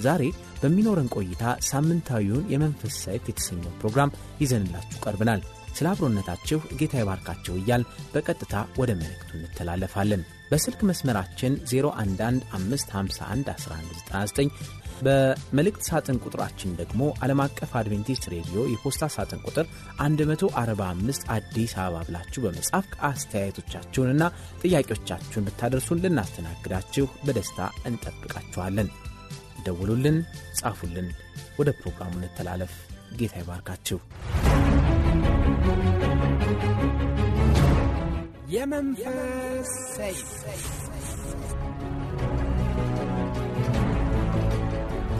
ዛሬ በሚኖረን ቆይታ ሳምንታዊውን የመንፈስ ሰይፍ የተሰኘው ፕሮግራም ይዘንላችሁ ቀርብናል። ስለ አብሮነታችሁ ጌታ ይባርካችሁ እያል በቀጥታ ወደ መልእክቱ እንተላለፋለን። በስልክ መስመራችን 0115511199 በመልእክት ሳጥን ቁጥራችን ደግሞ ዓለም አቀፍ አድቬንቲስት ሬዲዮ የፖስታ ሳጥን ቁጥር 145 አዲስ አበባ ብላችሁ በመጻፍ አስተያየቶቻችሁንና ጥያቄዎቻችሁን ብታደርሱን ልናስተናግዳችሁ በደስታ እንጠብቃችኋለን። ደውሉልን፣ ጻፉልን። ወደ ፕሮግራሙ እንተላለፍ። ጌታ ይባርካችሁ። የመንፈስ ሰይፍ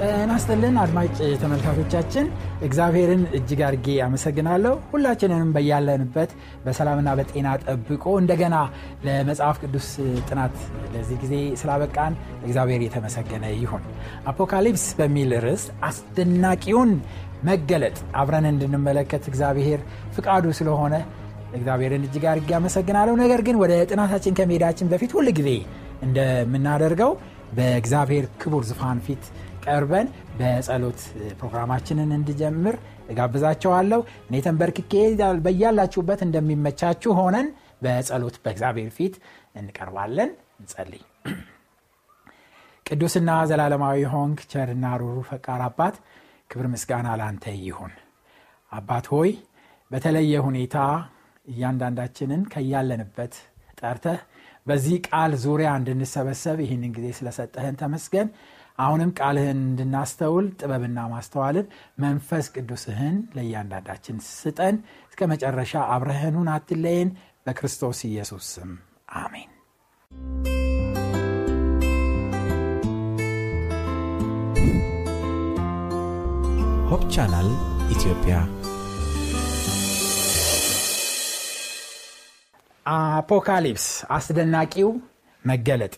ጤና አድማጭ ተመልካቾቻችን፣ እግዚአብሔርን እጅግ አድርጌ አመሰግናለሁ። ሁላችንንም በያለንበት በሰላምና በጤና ጠብቆ እንደገና ለመጽሐፍ ቅዱስ ጥናት ለዚህ ጊዜ ስላበቃን እግዚአብሔር የተመሰገነ ይሁን። አፖካሊፕስ በሚል ርዕስ አስደናቂውን መገለጥ አብረን እንድንመለከት እግዚአብሔር ፍቃዱ ስለሆነ እግዚአብሔርን እጅግ አድርጌ አመሰግናለሁ። ነገር ግን ወደ ጥናታችን ከመሄዳችን በፊት ሁል ጊዜ እንደምናደርገው በእግዚአብሔር ክቡር ዙፋን ፊት ቀርበን በጸሎት ፕሮግራማችንን እንድጀምር እጋብዛቸዋለሁ። እኔ ተንበርክኬ በያላችሁበት እንደሚመቻችሁ ሆነን በጸሎት በእግዚአብሔር ፊት እንቀርባለን። እንጸልይ። ቅዱስና ዘላለማዊ ሆንክ ቸርና ሩሩ ፈቃር አባት ክብር ምስጋና ላንተ ይሁን። አባት ሆይ በተለየ ሁኔታ እያንዳንዳችንን ከያለንበት ጠርተህ በዚህ ቃል ዙሪያ እንድንሰበሰብ ይህንን ጊዜ ስለሰጠህን ተመስገን። አሁንም ቃልህን እንድናስተውል ጥበብና ማስተዋልን መንፈስ ቅዱስህን ለእያንዳንዳችን ስጠን። እስከ መጨረሻ አብረኸን ሁን አትለየን። በክርስቶስ ኢየሱስ ስም አሜን። Hope Channel ኢትዮጵያ አፖካሊፕስ አስደናቂው መገለጥ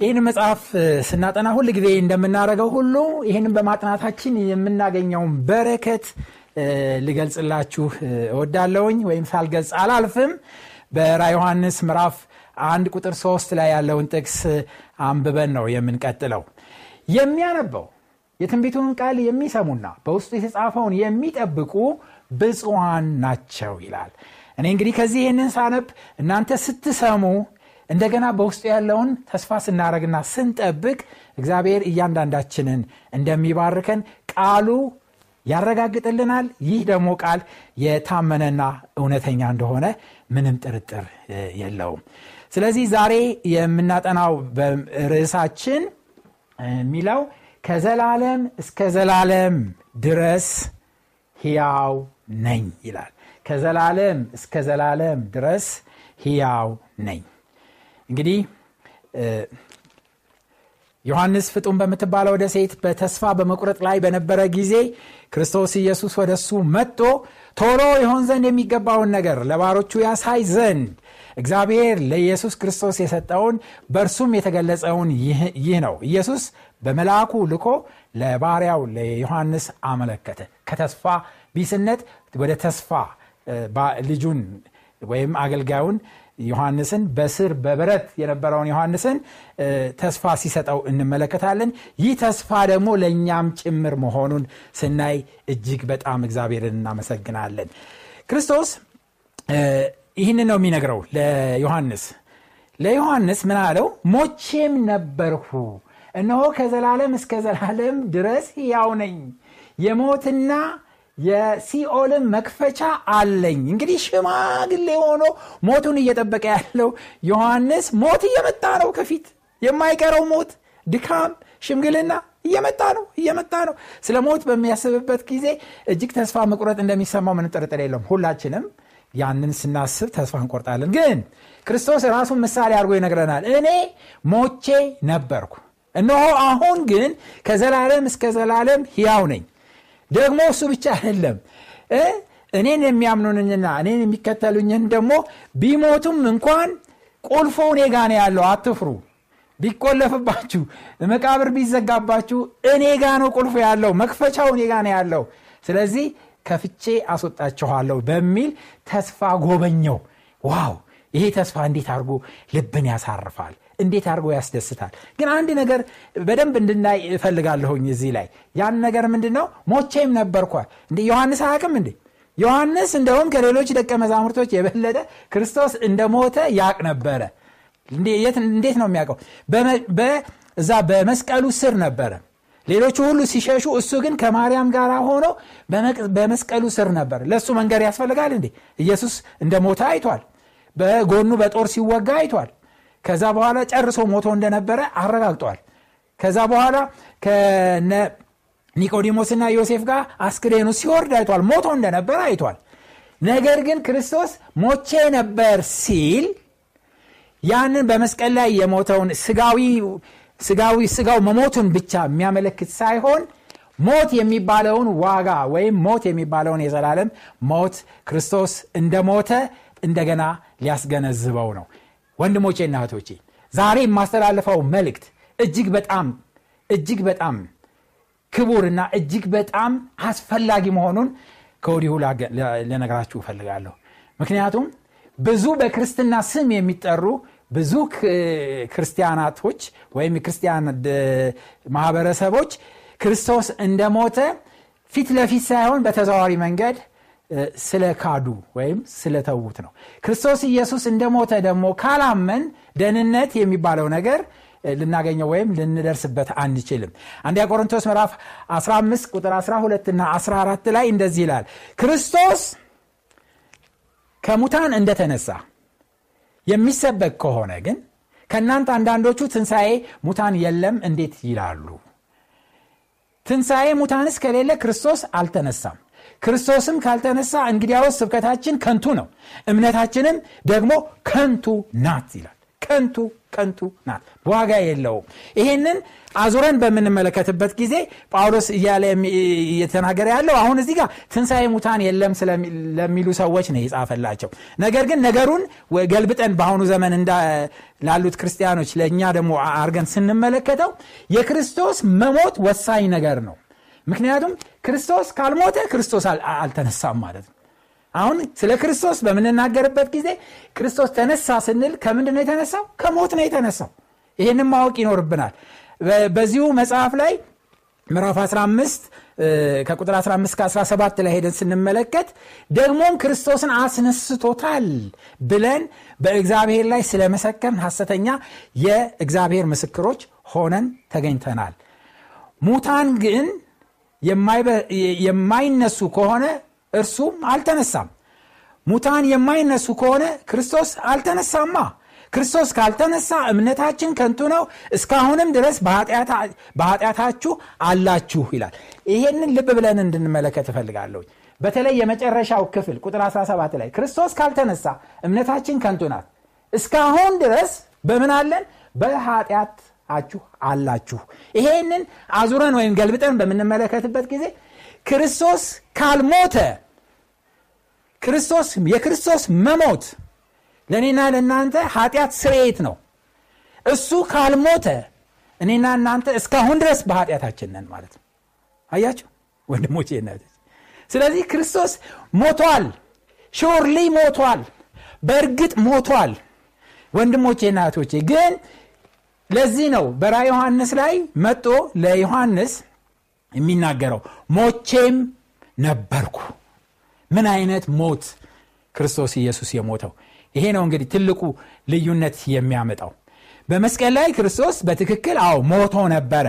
ይህን መጽሐፍ ስናጠና ሁል ጊዜ እንደምናደርገው ሁሉ ይህንን በማጥናታችን የምናገኘውን በረከት ልገልጽላችሁ እወዳለውኝ ወይም ሳልገልጽ አላልፍም። በራ ዮሐንስ ምዕራፍ አንድ ቁጥር ሶስት ላይ ያለውን ጥቅስ አንብበን ነው የምንቀጥለው። የሚያነበው የትንቢቱን ቃል የሚሰሙና በውስጡ የተጻፈውን የሚጠብቁ ብፅዋን ናቸው ይላል። እኔ እንግዲህ ከዚህ ይህንን ሳነብ እናንተ ስትሰሙ እንደገና በውስጡ ያለውን ተስፋ ስናደረግና ስንጠብቅ እግዚአብሔር እያንዳንዳችንን እንደሚባርከን ቃሉ ያረጋግጥልናል። ይህ ደግሞ ቃል የታመነና እውነተኛ እንደሆነ ምንም ጥርጥር የለውም። ስለዚህ ዛሬ የምናጠናው ርዕሳችን የሚለው ከዘላለም እስከ ዘላለም ድረስ ሕያው ነኝ ይላል። ከዘላለም እስከ ዘላለም ድረስ ሕያው ነኝ። እንግዲህ ዮሐንስ ፍጡም በምትባለው ወደ ሴት በተስፋ በመቁረጥ ላይ በነበረ ጊዜ ክርስቶስ ኢየሱስ ወደ እሱ መጥቶ ቶሎ ይሆን ዘንድ የሚገባውን ነገር ለባሮቹ ያሳይ ዘንድ እግዚአብሔር ለኢየሱስ ክርስቶስ የሰጠውን በእርሱም የተገለጸውን ይህ ነው። ኢየሱስ በመልአኩ ልኮ ለባሪያው ለዮሐንስ አመለከተ። ከተስፋ ቢስነት ወደ ተስፋ ልጁን ወይም አገልጋዩን ዮሐንስን በስር በብረት የነበረውን ዮሐንስን ተስፋ ሲሰጠው እንመለከታለን። ይህ ተስፋ ደግሞ ለእኛም ጭምር መሆኑን ስናይ እጅግ በጣም እግዚአብሔርን እናመሰግናለን። ክርስቶስ ይህንን ነው የሚነግረው ለዮሐንስ። ለዮሐንስ ምን አለው? ሞቼም ነበርሁ፣ እነሆ ከዘላለም እስከ ዘላለም ድረስ ሕያው ነኝ፣ የሞትና የሲኦልን መክፈቻ አለኝ። እንግዲህ ሽማግሌ ሆኖ ሞቱን እየጠበቀ ያለው ዮሐንስ ሞት እየመጣ ነው። ከፊት የማይቀረው ሞት፣ ድካም፣ ሽምግልና እየመጣ ነው እየመጣ ነው። ስለ ሞት በሚያስብበት ጊዜ እጅግ ተስፋ መቁረጥ እንደሚሰማው ምንም ጥርጥር የለውም። ሁላችንም ያንን ስናስብ ተስፋ እንቆርጣለን። ግን ክርስቶስ ራሱን ምሳሌ አድርጎ ይነግረናል። እኔ ሞቼ ነበርኩ፣ እነሆ አሁን ግን ከዘላለም እስከ ዘላለም ሕያው ነኝ ደግሞ እሱ ብቻ አይደለም። እኔን የሚያምኑንኝና እኔን የሚከተሉኝን ደግሞ ቢሞቱም እንኳን ቁልፉ እኔ ጋ ነው ያለው። አትፍሩ። ቢቆለፍባችሁ መቃብር ቢዘጋባችሁ እኔ ጋ ነው ቁልፉ ያለው መክፈቻው እኔ ጋ ነው ያለው። ስለዚህ ከፍቼ አስወጣችኋለሁ በሚል ተስፋ ጎበኘው። ዋው! ይሄ ተስፋ እንዴት አድርጎ ልብን ያሳርፋል እንዴት አድርጎ ያስደስታል? ግን አንድ ነገር በደንብ እንድናይ እፈልጋለሁኝ እዚህ ላይ። ያን ነገር ምንድን ነው ሞቼም ነበርኳል እንደ ዮሐንስ አያቅም እንዴ? ዮሐንስ እንደውም ከሌሎች ደቀ መዛሙርቶች የበለጠ ክርስቶስ እንደሞተ ያቅ ነበረ። እንዴት ነው የሚያውቀው? እዛ በመስቀሉ ስር ነበረ። ሌሎቹ ሁሉ ሲሸሹ እሱ ግን ከማርያም ጋር ሆኖ በመስቀሉ ስር ነበር። ለእሱ መንገድ ያስፈልጋል እንዴ? ኢየሱስ እንደ ሞተ አይቷል። በጎኑ በጦር ሲወጋ አይቷል ከዛ በኋላ ጨርሶ ሞቶ እንደነበረ አረጋግጧል። ከዛ በኋላ ከነ ኒቆዲሞስና ዮሴፍ ጋር አስክሬኑ ሲወርድ አይቷል። ሞቶ እንደነበረ አይቷል። ነገር ግን ክርስቶስ ሞቼ ነበር ሲል ያንን በመስቀል ላይ የሞተውን ስጋዊ ስጋዊ ስጋው መሞቱን ብቻ የሚያመለክት ሳይሆን ሞት የሚባለውን ዋጋ ወይም ሞት የሚባለውን የዘላለም ሞት ክርስቶስ እንደሞተ እንደገና ሊያስገነዝበው ነው ወንድሞቼና እህቶቼ ዛሬ የማስተላልፈው መልእክት እጅግ በጣም እጅግ በጣም ክቡርና እጅግ በጣም አስፈላጊ መሆኑን ከወዲሁ ልነግራችሁ እፈልጋለሁ። ምክንያቱም ብዙ በክርስትና ስም የሚጠሩ ብዙ ክርስቲያናቶች ወይም የክርስቲያን ማህበረሰቦች ክርስቶስ እንደሞተ ፊት ለፊት ሳይሆን በተዘዋዋሪ መንገድ ስለ ካዱ ወይም ስለተዉት ነው። ክርስቶስ ኢየሱስ እንደሞተ ደግሞ ካላመን ደህንነት የሚባለው ነገር ልናገኘው ወይም ልንደርስበት አንችልም። አንዲያ ቆሮንቶስ ምዕራፍ 15 ቁጥር 12 እና 14 ላይ እንደዚህ ይላል። ክርስቶስ ከሙታን እንደተነሳ የሚሰበክ ከሆነ ግን ከእናንተ አንዳንዶቹ ትንሣኤ ሙታን የለም እንዴት ይላሉ? ትንሣኤ ሙታንስ ከሌለ ክርስቶስ አልተነሳም ክርስቶስም ካልተነሳ እንግዲያውስ ስብከታችን ከንቱ ነው። እምነታችንም ደግሞ ከንቱ ናት ይላል። ከንቱ ከንቱ ናት። ዋጋ የለውም። ይሄንን አዙረን በምንመለከትበት ጊዜ ጳውሎስ እያለ እየተናገረ ያለው አሁን እዚህ ጋር ትንሣኤ ሙታን የለም ለሚሉ ሰዎች ነው የጻፈላቸው። ነገር ግን ነገሩን ገልብጠን በአሁኑ ዘመን ላሉት ክርስቲያኖች ለእኛ ደግሞ አርገን ስንመለከተው የክርስቶስ መሞት ወሳኝ ነገር ነው ምክንያቱም ክርስቶስ ካልሞተ ክርስቶስ አልተነሳም ማለት ነው። አሁን ስለ ክርስቶስ በምንናገርበት ጊዜ ክርስቶስ ተነሳ ስንል ከምንድን ነው የተነሳው? ከሞት ነው የተነሳው። ይህንም ማወቅ ይኖርብናል። በዚሁ መጽሐፍ ላይ ምዕራፍ 15 ከቁጥር 15 ከ17 ላይ ሄደን ስንመለከት ደግሞም ክርስቶስን አስነስቶታል ብለን በእግዚአብሔር ላይ ስለመሰከርን ሐሰተኛ የእግዚአብሔር ምስክሮች ሆነን ተገኝተናል። ሙታን ግን የማይነሱ ከሆነ እርሱም አልተነሳም። ሙታን የማይነሱ ከሆነ ክርስቶስ አልተነሳማ። ክርስቶስ ካልተነሳ እምነታችን ከንቱ ነው። እስካሁንም ድረስ በኃጢአታችሁ አላችሁ ይላል። ይሄንን ልብ ብለን እንድንመለከት እፈልጋለሁ በተለይ የመጨረሻው ክፍል ቁጥር 17 ላይ ክርስቶስ ካልተነሳ እምነታችን ከንቱ ናት። እስካሁን ድረስ በምን አለን በኃጢአታችሁ አላችሁ። ይሄንን አዙረን ወይም ገልብጠን በምንመለከትበት ጊዜ ክርስቶስ ካልሞተ ክርስቶስ የክርስቶስ መሞት ለእኔና ለእናንተ ኃጢአት ስርየት ነው። እሱ ካልሞተ እኔና እናንተ እስካሁን ድረስ በኃጢአታችን ነን ማለት ነው። አያቸው ወንድሞቼ ስለዚህ ክርስቶስ ሞቷል። ሾርሊ ሞቷል። በእርግጥ ሞቷል። ወንድሞቼና እህቶቼ ግን ለዚህ ነው በራ ዮሐንስ ላይ መጦ ለዮሐንስ የሚናገረው ሞቼም ነበርኩ። ምን አይነት ሞት ክርስቶስ ኢየሱስ የሞተው? ይሄ ነው እንግዲህ ትልቁ ልዩነት የሚያመጣው። በመስቀል ላይ ክርስቶስ በትክክል አዎ ሞቶ ነበረ።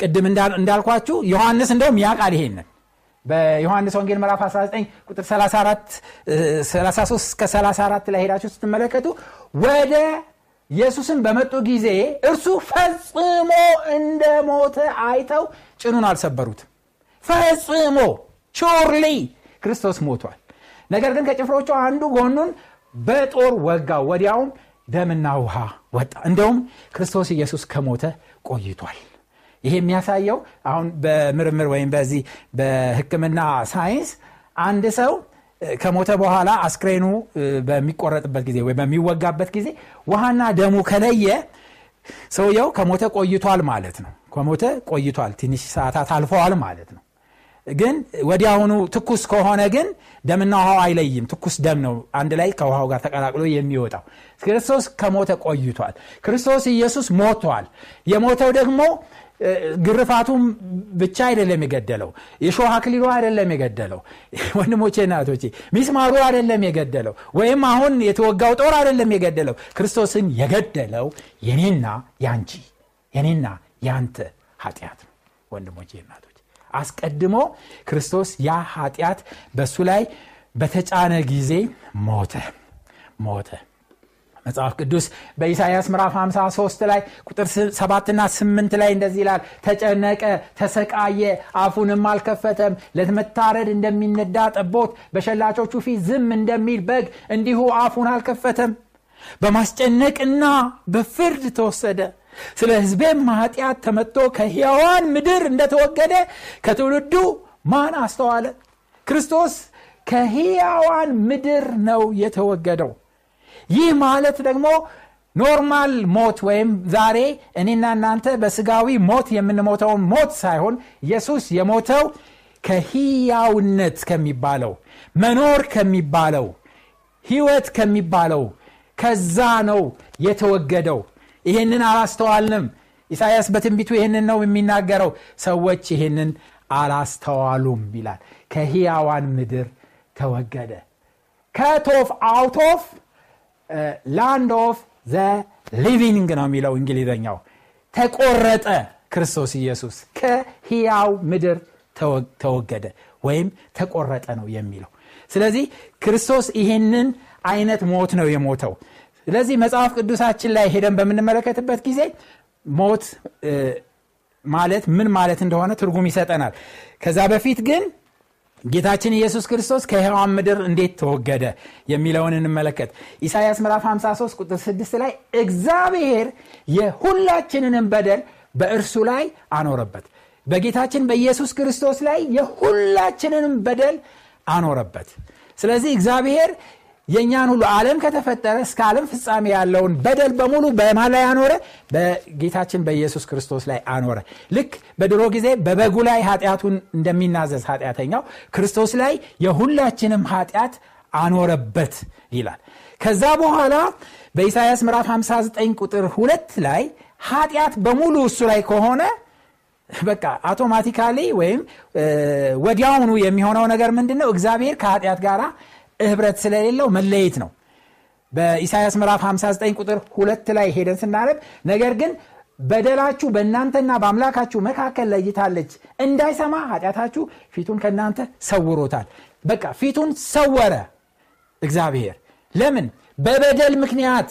ቅድም እንዳልኳችሁ ዮሐንስ እንደውም ያቃል ይሄንን። በዮሐንስ ወንጌል ምዕራፍ 19 ቁጥር 33 እስከ 34 ላይ ሄዳችሁ ስትመለከቱ ወደ ኢየሱስን በመጡ ጊዜ እርሱ ፈጽሞ እንደ ሞተ አይተው ጭኑን አልሰበሩትም። ፈጽሞ! surely ክርስቶስ ሞቷል። ነገር ግን ከጭፍሮቹ አንዱ ጎኑን በጦር ወጋው ወዲያውም ደምና ውሃ ወጣ። እንደውም ክርስቶስ ኢየሱስ ከሞተ ቆይቷል። ይሄ የሚያሳየው አሁን በምርምር ወይም በዚህ በህክምና ሳይንስ አንድ ሰው ከሞተ በኋላ አስክሬኑ በሚቆረጥበት ጊዜ ወይ በሚወጋበት ጊዜ ውሃና ደሙ ከለየ ሰውየው ከሞተ ቆይቷል ማለት ነው። ከሞተ ቆይቷል ትንሽ ሰዓታት አልፈዋል ማለት ነው። ግን ወዲያውኑ ትኩስ ከሆነ ግን ደምና ውሃው አይለይም። ትኩስ ደም ነው አንድ ላይ ከውሃው ጋር ተቀላቅሎ የሚወጣው። ክርስቶስ ከሞተ ቆይቷል። ክርስቶስ ኢየሱስ ሞቷል። የሞተው ደግሞ ግርፋቱም ብቻ አይደለም የገደለው የሾህ አክሊሉ አይደለም የገደለው። ወንድሞቼ ናቶቼ ሚስማሩ አይደለም የገደለው ወይም አሁን የተወጋው ጦር አይደለም የገደለው። ክርስቶስን የገደለው የኔና ያንቺ የኔና ያንተ ኃጢአት ነው። ወንድሞቼ ናቶች አስቀድሞ ክርስቶስ ያ ኃጢአት በእሱ ላይ በተጫነ ጊዜ ሞተ ሞተ መጽሐፍ ቅዱስ በኢሳይያስ ምዕራፍ 53 ላይ ቁጥር 7ና 8 ላይ እንደዚህ ይላል ተጨነቀ ተሰቃየ አፉንም አልከፈተም ለመታረድ እንደሚነዳ ጠቦት በሸላቾቹ ፊት ዝም እንደሚል በግ እንዲሁ አፉን አልከፈተም። በማስጨነቅና በፍርድ ተወሰደ። ስለ ህዝቤም ኃጢአት ተመትቶ ከሕያዋን ምድር እንደተወገደ ከትውልዱ ማን አስተዋለ? ክርስቶስ ከሕያዋን ምድር ነው የተወገደው ይህ ማለት ደግሞ normal ሞት ወይም ዛሬ እኔና እናንተ በስጋዊ ሞት የምንሞተውን ሞት ሳይሆን ኢየሱስ የሞተው ከህያውነት ከሚባለው መኖር ከሚባለው ህይወት ከሚባለው ከዛ ነው የተወገደው። ይህንን አላስተዋልንም። ኢሳያስ በትንቢቱ ይህንን ነው የሚናገረው። ሰዎች ይህንን አላስተዋሉም ይላል። ከህያዋን ምድር ተወገደ። ከቶፍ አውቶፍ land of the living ነው የሚለው እንግሊዘኛው። ተቆረጠ ክርስቶስ ኢየሱስ። ከህያው ምድር ተወገደ ወይም ተቆረጠ ነው የሚለው። ስለዚህ ክርስቶስ ይህንን አይነት ሞት ነው የሞተው። ስለዚህ መጽሐፍ ቅዱሳችን ላይ ሄደን በምንመለከትበት ጊዜ ሞት ማለት ምን ማለት እንደሆነ ትርጉም ይሰጠናል። ከዛ በፊት ግን ጌታችን ኢየሱስ ክርስቶስ ከሕያዋን ምድር እንዴት ተወገደ የሚለውን እንመለከት። ኢሳያስ ምዕራፍ 53 ቁጥር 6 ላይ እግዚአብሔር የሁላችንንም በደል በእርሱ ላይ አኖረበት። በጌታችን በኢየሱስ ክርስቶስ ላይ የሁላችንንም በደል አኖረበት። ስለዚህ እግዚአብሔር የእኛን ሁሉ ዓለም ከተፈጠረ እስከ ዓለም ፍጻሜ ያለውን በደል በሙሉ በማን ላይ አኖረ? በጌታችን በኢየሱስ ክርስቶስ ላይ አኖረ። ልክ በድሮ ጊዜ በበጉ ላይ ኃጢአቱን እንደሚናዘዝ ኃጢአተኛው ክርስቶስ ላይ የሁላችንም ኃጢአት አኖረበት ይላል። ከዛ በኋላ በኢሳያስ ምዕራፍ 59 ቁጥር ሁለት ላይ ኃጢአት በሙሉ እሱ ላይ ከሆነ በቃ አውቶማቲካሊ ወይም ወዲያውኑ የሚሆነው ነገር ምንድን ነው እግዚአብሔር ከኃጢአት ጋር ህብረት ስለሌለው መለየት ነው። በኢሳያስ ምዕራፍ 59 ቁጥር ሁለት ላይ ሄደን ስናረብ ነገር ግን በደላችሁ በእናንተና በአምላካችሁ መካከል ለይታለች። እንዳይሰማ ኃጢአታችሁ ፊቱን ከእናንተ ሰውሮታል። በቃ ፊቱን ሰወረ እግዚአብሔር። ለምን? በበደል ምክንያት።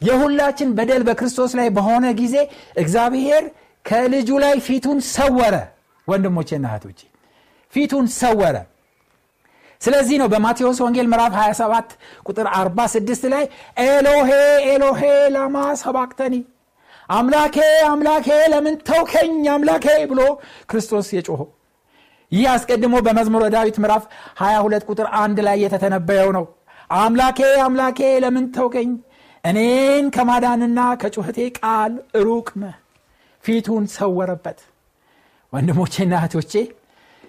የሁላችን በደል በክርስቶስ ላይ በሆነ ጊዜ እግዚአብሔር ከልጁ ላይ ፊቱን ሰወረ። ወንድሞቼና እህቶቼ ፊቱን ሰወረ ስለዚህ ነው በማቴዎስ ወንጌል ምዕራፍ 27 ቁጥር 46 ላይ ኤሎሄ ኤሎሄ ላማ ሰባክተኒ። አምላኬ አምላኬ ለምን ተውከኝ? አምላኬ ብሎ ክርስቶስ የጮኸው። ይህ አስቀድሞ በመዝሙረ ዳዊት ምዕራፍ 22 ቁጥር አንድ ላይ የተተነበየው ነው። አምላኬ አምላኬ ለምን ተውከኝ? እኔን ከማዳንና ከጩኸቴ ቃል ሩቅ ፊቱን ሰወረበት። ወንድሞቼና እህቶቼ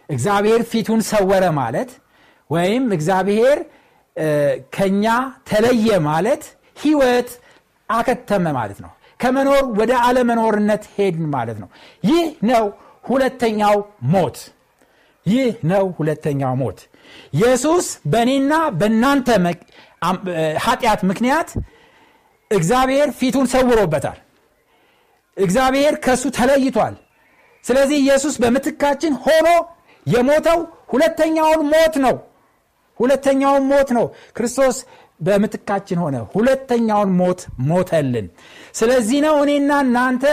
እግዚአብሔር ፊቱን ሰወረ ማለት ወይም እግዚአብሔር ከኛ ተለየ ማለት ህይወት አከተመ ማለት ነው። ከመኖር ወደ አለመኖርነት ሄድን ማለት ነው። ይህ ነው ሁለተኛው ሞት። ይህ ነው ሁለተኛው ሞት። ኢየሱስ በእኔና በእናንተ ኃጢአት ምክንያት እግዚአብሔር ፊቱን ሰውሮበታል። እግዚአብሔር ከእሱ ተለይቷል። ስለዚህ ኢየሱስ በምትካችን ሆኖ የሞተው ሁለተኛውን ሞት ነው ሁለተኛውን ሞት ነው። ክርስቶስ በምትካችን ሆነ። ሁለተኛውን ሞት ሞተልን። ስለዚህ ነው እኔና እናንተ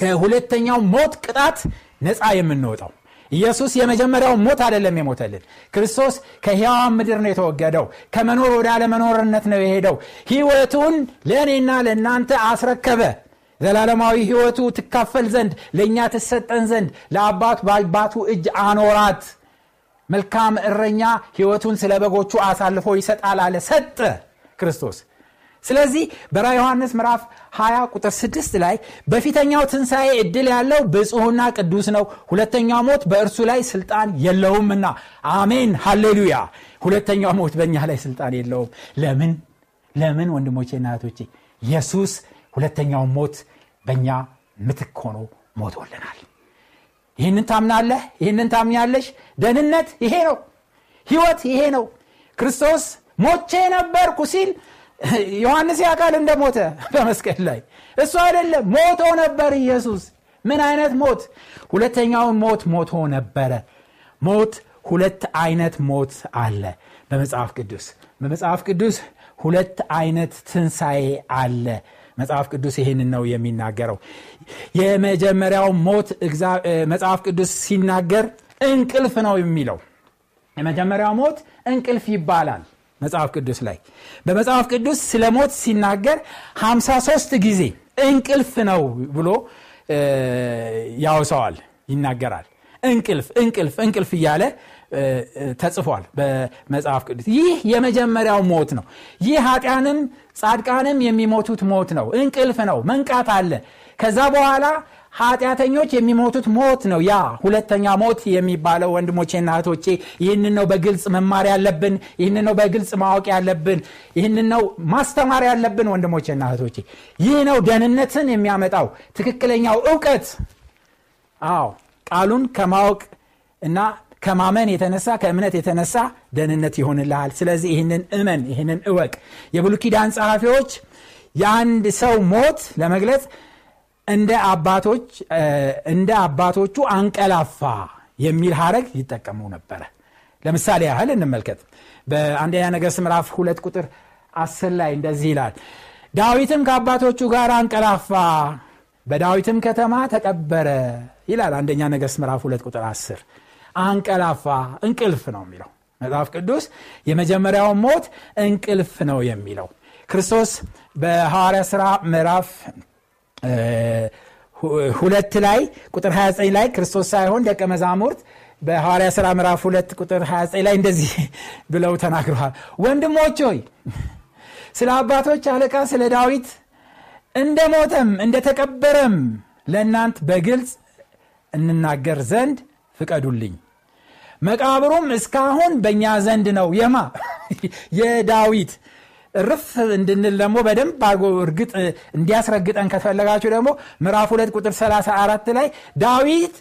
ከሁለተኛው ሞት ቅጣት ነፃ የምንወጣው። ኢየሱስ የመጀመሪያው ሞት አይደለም የሞተልን። ክርስቶስ ከሕያዋን ምድር ነው የተወገደው። ከመኖር ወደ አለመኖርነት ነው የሄደው። ህይወቱን ለእኔና ለእናንተ አስረከበ። ዘላለማዊ ሕይወቱ ትካፈል ዘንድ ለእኛ ትሰጠን ዘንድ ለአባቱ በአባቱ እጅ አኖራት መልካም እረኛ ሕይወቱን ስለ በጎቹ አሳልፎ ይሰጣል አለ ሰጠ ክርስቶስ። ስለዚህ በራ ዮሐንስ ምዕራፍ 20 ቁጥር 6 ላይ በፊተኛው ትንሣኤ እድል ያለው ብፁህና ቅዱስ ነው ሁለተኛው ሞት በእርሱ ላይ ስልጣን የለውምና አሜን ሃሌሉያ። ሁለተኛው ሞት በእኛ ላይ ስልጣን የለውም። ለምን? ለምን ወንድሞቼና እህቶቼ? ኢየሱስ ሁለተኛው ሞት በእኛ ምትክ ሆኖ ሞቶልናል ይህንን ታምናለህ? ይህንን ታምኛለሽ? ደህንነት ይሄ ነው። ህይወት ይሄ ነው። ክርስቶስ ሞቼ ነበርኩ ሲል ዮሐንስ ያውቃል እንደሞተ በመስቀል ላይ እሱ አይደለም። ሞቶ ነበር ኢየሱስ። ምን አይነት ሞት? ሁለተኛውን ሞት ሞቶ ነበረ። ሞት ሁለት አይነት ሞት አለ በመጽሐፍ ቅዱስ። በመጽሐፍ ቅዱስ ሁለት አይነት ትንሣኤ አለ መጽሐፍ ቅዱስ ይህንን ነው የሚናገረው። የመጀመሪያው ሞት መጽሐፍ ቅዱስ ሲናገር እንቅልፍ ነው የሚለው። የመጀመሪያው ሞት እንቅልፍ ይባላል መጽሐፍ ቅዱስ ላይ። በመጽሐፍ ቅዱስ ስለ ሞት ሲናገር 53 ጊዜ እንቅልፍ ነው ብሎ ያውሰዋል ይናገራል። እንቅልፍ እንቅልፍ እንቅልፍ እያለ ተጽፏል በመጽሐፍ ቅዱስ። ይህ የመጀመሪያው ሞት ነው። ይህ ኃጢያንም ጻድቃንም የሚሞቱት ሞት ነው። እንቅልፍ ነው። መንቃት አለ። ከዛ በኋላ ኃጢአተኞች የሚሞቱት ሞት ነው። ያ ሁለተኛ ሞት የሚባለው ወንድሞቼና እህቶቼ ይህንን ነው በግልጽ መማር ያለብን ይህንን ነው በግልጽ ማወቅ ያለብን ይህንን ነው ማስተማር ያለብን ወንድሞቼና እህቶቼ። ይህ ነው ደህንነትን የሚያመጣው። ትክክለኛው እውቀት አዎ ቃሉን ከማወቅ እና ከማመን የተነሳ ከእምነት የተነሳ ደህንነት ይሆንልሃል። ስለዚህ ይህንን እመን ይህንን እወቅ። የብሉ ኪዳን ጸሐፊዎች የአንድ ሰው ሞት ለመግለጽ እንደ አባቶች እንደ አባቶቹ አንቀላፋ የሚል ሀረግ ይጠቀሙ ነበረ። ለምሳሌ ያህል እንመልከት። በአንደኛ ነገሥት ምዕራፍ ሁለት ቁጥር አስር ላይ እንደዚህ ይላል ዳዊትም ከአባቶቹ ጋር አንቀላፋ በዳዊትም ከተማ ተቀበረ ይላል አንደኛ ነገሥት ምዕራፍ ሁለት ቁጥር አስር አንቀላፋ እንቅልፍ ነው የሚለው። መጽሐፍ ቅዱስ የመጀመሪያውን ሞት እንቅልፍ ነው የሚለው። ክርስቶስ በሐዋርያ ሥራ ምዕራፍ ሁለት ላይ ቁጥር 29 ላይ ክርስቶስ ሳይሆን ደቀ መዛሙርት በሐዋርያ ሥራ ምዕራፍ ሁለት ቁጥር 29 ላይ እንደዚህ ብለው ተናግረዋል። ወንድሞች ሆይ ስለ አባቶች አለቃ ስለ ዳዊት እንደ ሞተም እንደተቀበረም ለእናንት በግልጽ እንናገር ዘንድ ፍቀዱልኝ መቃብሩም እስካሁን በእኛ ዘንድ ነው። የማ? የዳዊት ርፍ እንድንል ደግሞ በደንብ አርጎ እርግጥ እንዲያስረግጠን ከፈለጋችሁ ደግሞ ምዕራፍ ሁለት ቁጥር 34 ላይ ዳዊት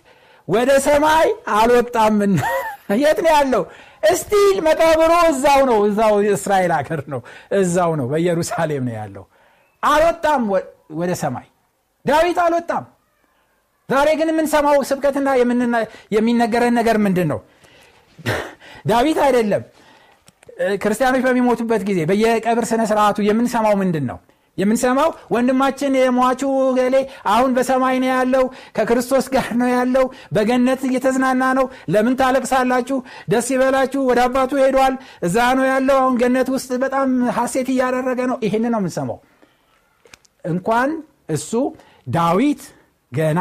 ወደ ሰማይ አልወጣምና የት ነው ያለው? እስቲል መቃብሩ እዛው ነው እዛው እስራኤል አገር ነው እዛው ነው በኢየሩሳሌም ነው ያለው። አልወጣም ወደ ሰማይ። ዳዊት አልወጣም። ዛሬ ግን የምንሰማው ስብከትና የሚነገረን ነገር ምንድን ነው ዳዊት አይደለም። ክርስቲያኖች በሚሞቱበት ጊዜ በየቀብር ስነ ስርዓቱ የምንሰማው ምንድን ነው የምንሰማው ወንድማችን የሟቹ ገሌ አሁን በሰማይ ነው ያለው ከክርስቶስ ጋር ነው ያለው በገነት እየተዝናና ነው። ለምን ታለቅሳላችሁ? ደስ ይበላችሁ ወደ አባቱ ሄዷል እዛ ነው ያለው። አሁን ገነት ውስጥ በጣም ሀሴት እያደረገ ነው። ይህን ነው የምንሰማው። እንኳን እሱ ዳዊት ገና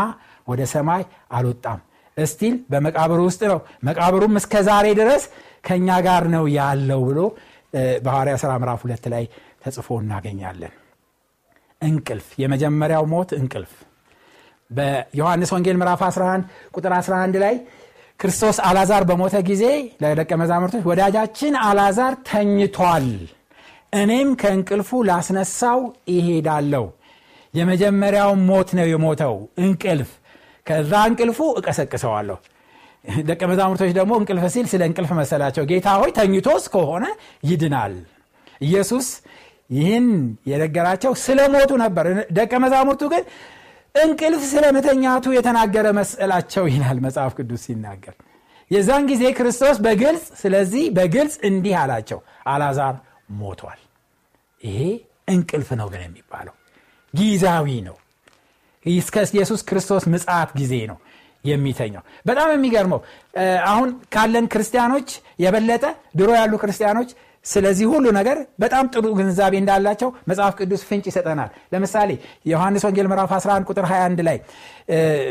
ወደ ሰማይ አልወጣም እስቲል በመቃብሩ ውስጥ ነው። መቃብሩም እስከ ዛሬ ድረስ ከእኛ ጋር ነው ያለው ብሎ በሐዋርያ ሥራ ምዕራፍ ሁለት ላይ ተጽፎ እናገኛለን። እንቅልፍ የመጀመሪያው ሞት እንቅልፍ። በዮሐንስ ወንጌል ምዕራፍ 11 ቁጥር 11 ላይ ክርስቶስ አላዛር በሞተ ጊዜ ለደቀ መዛሙርቶች ወዳጃችን አላዛር ተኝቷል እኔም ከእንቅልፉ ላስነሳው ይሄዳለሁ የመጀመሪያው ሞት ነው የሞተው እንቅልፍ ከዛ እንቅልፉ እቀሰቅሰዋለሁ። ደቀ መዛሙርቶች ደግሞ እንቅልፍ ሲል ስለ እንቅልፍ መሰላቸው። ጌታ ሆይ ተኝቶስ ከሆነ ይድናል። ኢየሱስ ይህን የነገራቸው ስለ ሞቱ ነበር። ደቀ መዛሙርቱ ግን እንቅልፍ ስለ መተኛቱ የተናገረ መሰላቸው ይላል መጽሐፍ ቅዱስ ሲናገር። የዛን ጊዜ ክርስቶስ በግልጽ ስለዚህ በግልጽ እንዲህ አላቸው አላዛር ሞቷል። ይሄ እንቅልፍ ነው ግን የሚባለው ጊዜያዊ ነው እስከ ኢየሱስ ክርስቶስ ምጽት ጊዜ ነው የሚተኛው። በጣም የሚገርመው አሁን ካለን ክርስቲያኖች የበለጠ ድሮ ያሉ ክርስቲያኖች ስለዚህ ሁሉ ነገር በጣም ጥሩ ግንዛቤ እንዳላቸው መጽሐፍ ቅዱስ ፍንጭ ይሰጠናል። ለምሳሌ የዮሐንስ ወንጌል ምዕራፍ 11 ቁጥር 21 ላይ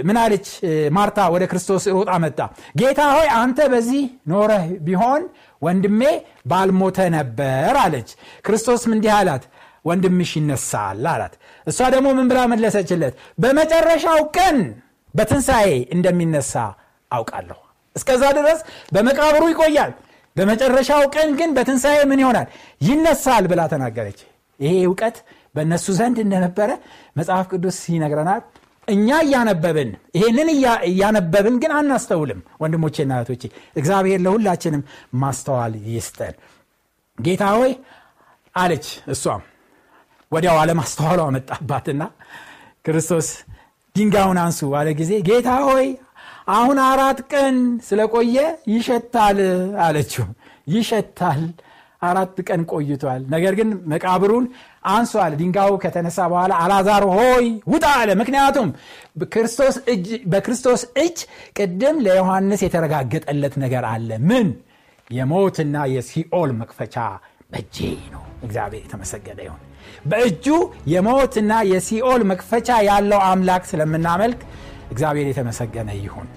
ምን አለች? ማርታ ወደ ክርስቶስ ሮጣ መጣ። ጌታ ሆይ አንተ በዚህ ኖረህ ቢሆን ወንድሜ ባልሞተ ነበር አለች። ክርስቶስም እንዲህ አላት? ወንድምሽ ይነሳል አላት እሷ ደግሞ ምን ብላ መለሰችለት? በመጨረሻው ቀን በትንሣኤ እንደሚነሳ አውቃለሁ። እስከዛ ድረስ በመቃብሩ ይቆያል። በመጨረሻው ቀን ግን በትንሣኤ ምን ይሆናል? ይነሳል ብላ ተናገረች። ይሄ እውቀት በእነሱ ዘንድ እንደነበረ መጽሐፍ ቅዱስ ይነግረናል። እኛ እያነበብን ይሄንን እያነበብን ግን አናስተውልም። ወንድሞቼና እህቶቼ እግዚአብሔር ለሁላችንም ማስተዋል ይስጠን። ጌታ ሆይ አለች እሷም ወዲያው አለማስተዋሏ መጣባትና ክርስቶስ ድንጋዩን አንሱ አለ ጊዜ ጌታ ሆይ አሁን አራት ቀን ስለቆየ ይሸታል አለችው። ይሸታል። አራት ቀን ቆይቷል። ነገር ግን መቃብሩን አንሷል። ድንጋዩ ከተነሳ በኋላ አላዛር ሆይ ውጣ አለ። ምክንያቱም በክርስቶስ እጅ ቅድም ለዮሐንስ የተረጋገጠለት ነገር አለ። ምን? የሞትና የሲኦል መክፈቻ በእጄ ነው። እግዚአብሔር የተመሰገነ ይሁን በእጁ የሞትና የሲኦል መክፈቻ ያለው አምላክ ስለምናመልክ እግዚአብሔር የተመሰገነ ይሁን።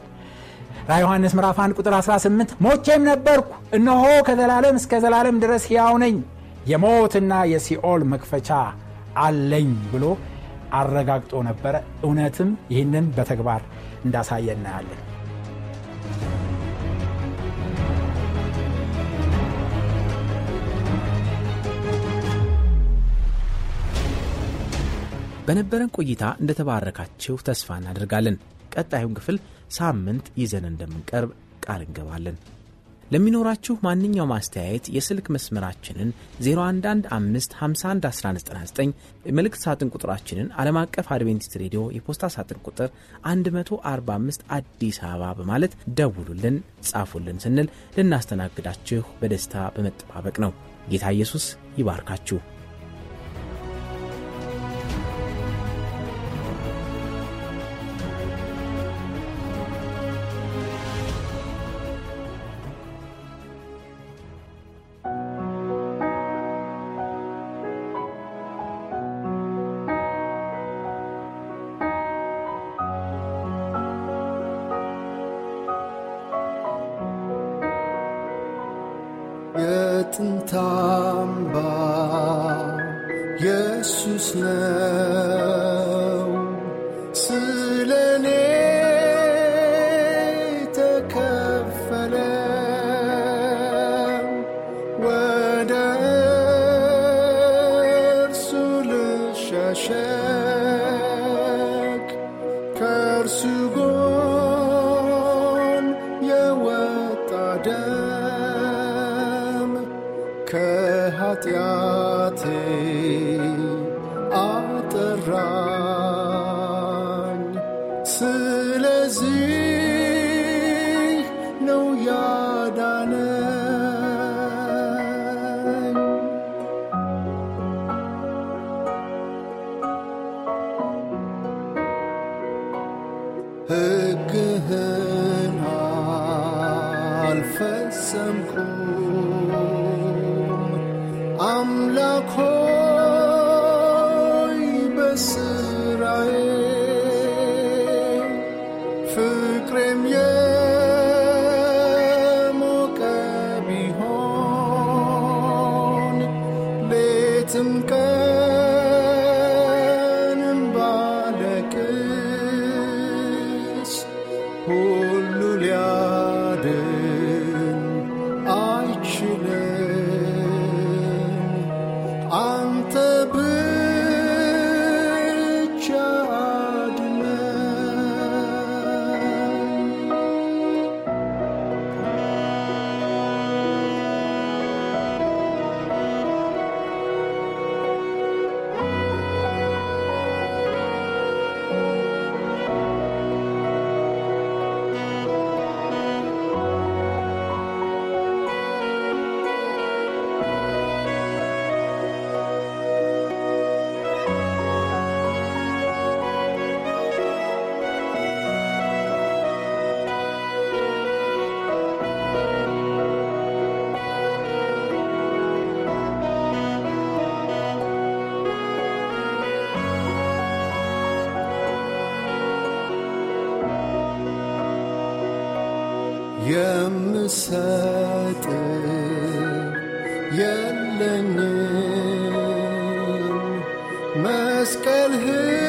ራ ዮሐንስ ምዕራፍ 1 ቁጥር 18 ሞቼም ነበርኩ እነሆ ከዘላለም እስከ ዘላለም ድረስ ሕያው ነኝ የሞትና የሲኦል መክፈቻ አለኝ ብሎ አረጋግጦ ነበረ። እውነትም ይህንን በተግባር እንዳሳየ እናያለን በነበረን ቆይታ እንደተባረካችሁ ተስፋ እናደርጋለን። ቀጣዩን ክፍል ሳምንት ይዘን እንደምንቀርብ ቃል እንገባለን። ለሚኖራችሁ ማንኛውም አስተያየት የስልክ መስመራችንን 0115511199 መልእክት ሳጥን ቁጥራችንን ዓለም አቀፍ አድቬንቲስት ሬዲዮ የፖስታ ሳጥን ቁጥር 145 አዲስ አበባ በማለት ደውሉልን ጻፉልን ስንል ልናስተናግዳችሁ በደስታ በመጠባበቅ ነው። ጌታ ኢየሱስ ይባርካችሁ የጥንታምባ ኢየሱስ ነው mas quer rir.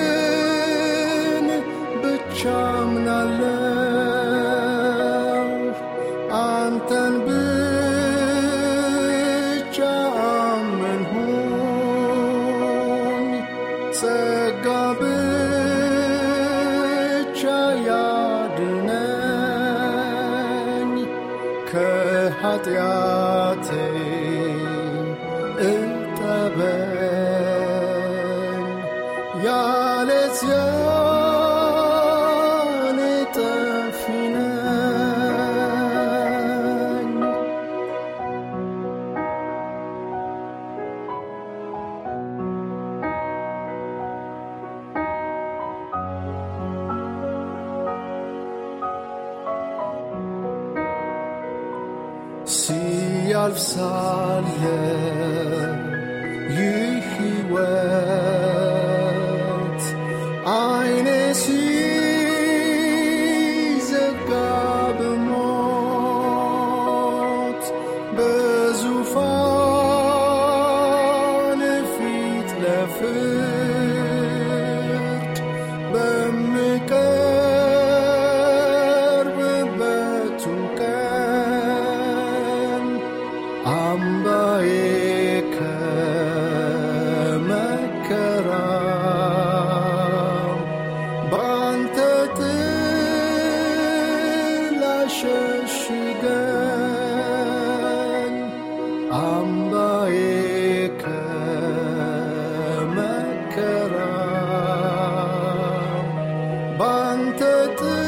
si al salje jih wanted to